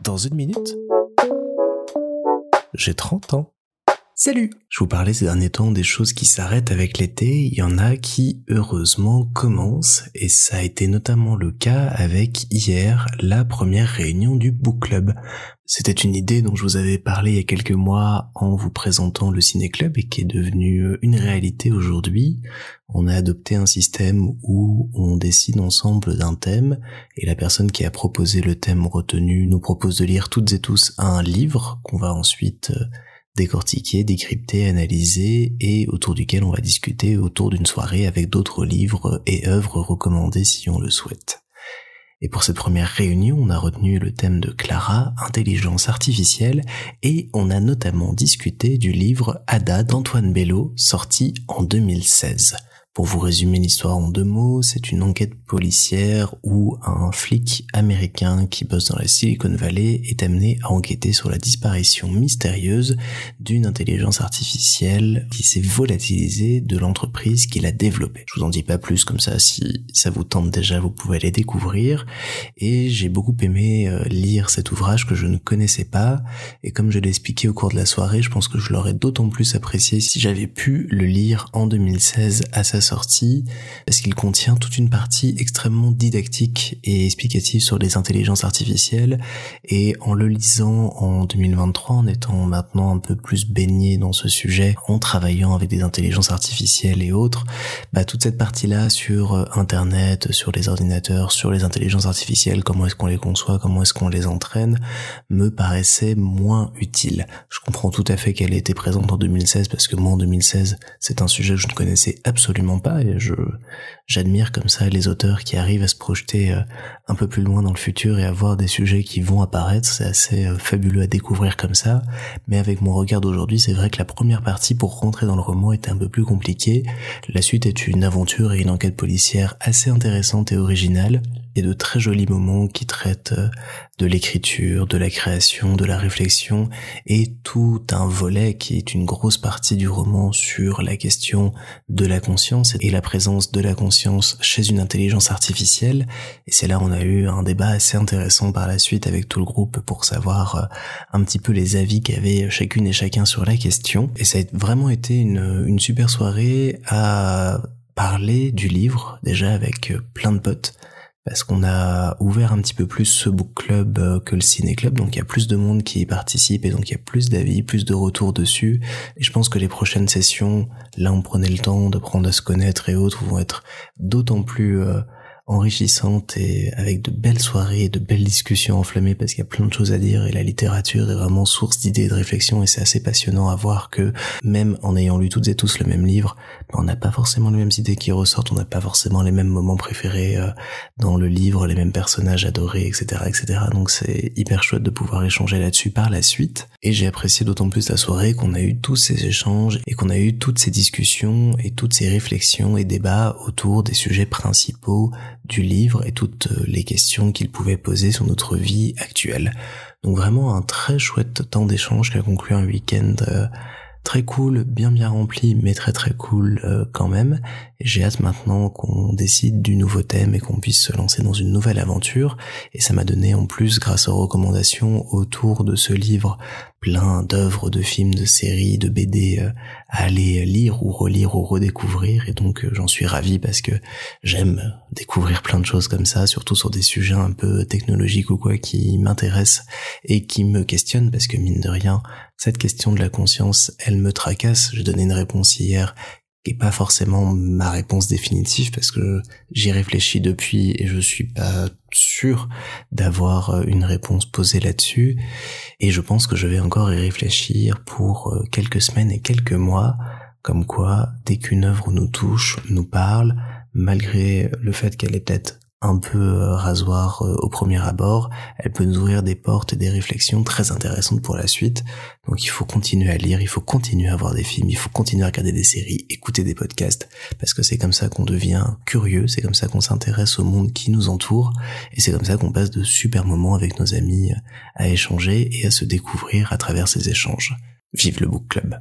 Dans une minute, j'ai 30 ans. Salut Je vous parlais ces derniers temps des choses qui s'arrêtent avec l'été, il y en a qui heureusement commencent, et ça a été notamment le cas avec hier, la première réunion du book club. C'était une idée dont je vous avais parlé il y a quelques mois en vous présentant le ciné-club et qui est devenue une réalité aujourd'hui. On a adopté un système où on décide ensemble d'un thème et la personne qui a proposé le thème retenu nous propose de lire toutes et tous un livre qu'on va ensuite décortiquer, décrypter, analyser et autour duquel on va discuter autour d'une soirée avec d'autres livres et œuvres recommandées si on le souhaite. Et pour cette première réunion, on a retenu le thème de Clara, intelligence artificielle, et on a notamment discuté du livre Ada d'Antoine Bello, sorti en 2016. Pour vous résumer l'histoire en deux mots, c'est une enquête policière où un flic américain qui bosse dans la Silicon Valley est amené à enquêter sur la disparition mystérieuse d'une intelligence artificielle qui s'est volatilisée de l'entreprise qu'il a développée. Je vous en dis pas plus comme ça, si ça vous tente déjà, vous pouvez aller découvrir. Et j'ai beaucoup aimé euh, lire cet ouvrage que je ne connaissais pas. Et comme je l'ai expliqué au cours de la soirée, je pense que je l'aurais d'autant plus apprécié si j'avais pu le lire en 2016 à sa sortie parce qu'il contient toute une partie extrêmement didactique et explicative sur les intelligences artificielles. Et en le lisant en 2023 en étant maintenant un peu plus baigné dans ce sujet en travaillant avec des intelligences artificielles et autres bah toute cette partie là sur euh, internet sur les ordinateurs sur les intelligences artificielles comment est-ce qu'on les conçoit comment est-ce qu'on les entraîne me paraissait moins utile. Je comprends tout à fait qu'elle était présente en 2016 parce que moi en 2016 c'est un sujet que je ne connaissais absolument pas et je j'admire comme ça les auteurs qui arrivent à se projeter euh, un peu plus loin dans le futur et à voir des sujets qui vont apparaître, c'est assez euh, fabuleux à découvrir comme ça, mais avec mon regard d'aujourd'hui, c'est vrai que la première partie pour rentrer dans le roman était un peu plus compliquée, la suite est une aventure et une enquête policière assez intéressante et originale, et de très jolis moments qui traitent euh, de l'écriture, de la création, de la réflexion et tout un volet qui est une grosse partie du roman sur la question de la conscience et la présence de la conscience chez une intelligence artificielle. Et c'est là on a eu un débat assez intéressant par la suite avec tout le groupe pour savoir euh, un petit peu les avis qu'avaient chacune et chacun sur la question. Et ça a vraiment été une, une super soirée à parler du livre déjà avec euh, plein de potes parce qu'on a ouvert un petit peu plus ce book club euh, que le ciné club, donc il y a plus de monde qui y participe et donc il y a plus d'avis, plus de retours dessus. Et je pense que les prochaines sessions, là on prenait le temps de prendre à se connaître et autres, vont être d'autant plus euh, enrichissante et avec de belles soirées et de belles discussions enflammées parce qu'il y a plein de choses à dire et la littérature est vraiment source d'idées et de réflexion et c'est assez passionnant à voir que même en ayant lu toutes et tous le même livre, ben, on n'a pas forcément les mêmes idées qui ressortent, on n'a pas forcément les mêmes moments préférés euh, dans le livre, les mêmes personnages adorés, etc., etc. Donc c'est hyper chouette de pouvoir échanger là-dessus par la suite et j'ai apprécié d'autant plus la soirée qu'on a eu tous ces échanges et qu'on a eu toutes ces discussions et toutes ces réflexions et débats autour des sujets principaux du livre et toutes euh, les questions qu'il pouvait poser sur notre vie actuelle. Donc vraiment un très chouette temps d'échange qui a conclu un week-end euh, très cool, bien bien rempli, mais très très cool euh, quand même. J'ai hâte maintenant qu'on décide du nouveau thème et qu'on puisse se lancer dans une nouvelle aventure. Et ça m'a donné en plus, grâce aux recommandations autour de ce livre, plein d'œuvres, de films, de séries, de BD euh, à aller lire ou relire ou redécouvrir. Et donc euh, j'en suis ravi parce que j'aime découvrir plein de choses comme ça, surtout sur des sujets un peu technologiques ou quoi qui m'intéressent et qui me questionnent parce que mine de rien, cette question de la conscience, elle me tracasse. J'ai donné une réponse hier qui pas forcément ma réponse définitive parce que j'y réfléchis depuis et je suis pas sûr d'avoir euh, une réponse posée là-dessus. Et je pense que je vais encore y réfléchir pour euh, quelques semaines et quelques mois. Comme quoi dès qu'une œuvre nous touche, nous parle, malgré le fait qu'elle est peut-être un peu euh, rasoir euh, au premier abord, elle peut nous ouvrir des portes et des réflexions très intéressantes pour la suite. Donc il faut continuer à lire, il faut continuer à voir des films, il faut continuer à regarder des séries, écouter des podcasts, parce que c'est comme ça qu'on devient curieux, c'est comme ça qu'on s'intéresse au monde qui nous entoure, et c'est comme ça qu'on passe de super moments avec nos amis à échanger et à se découvrir à travers ces échanges. Vive le book club.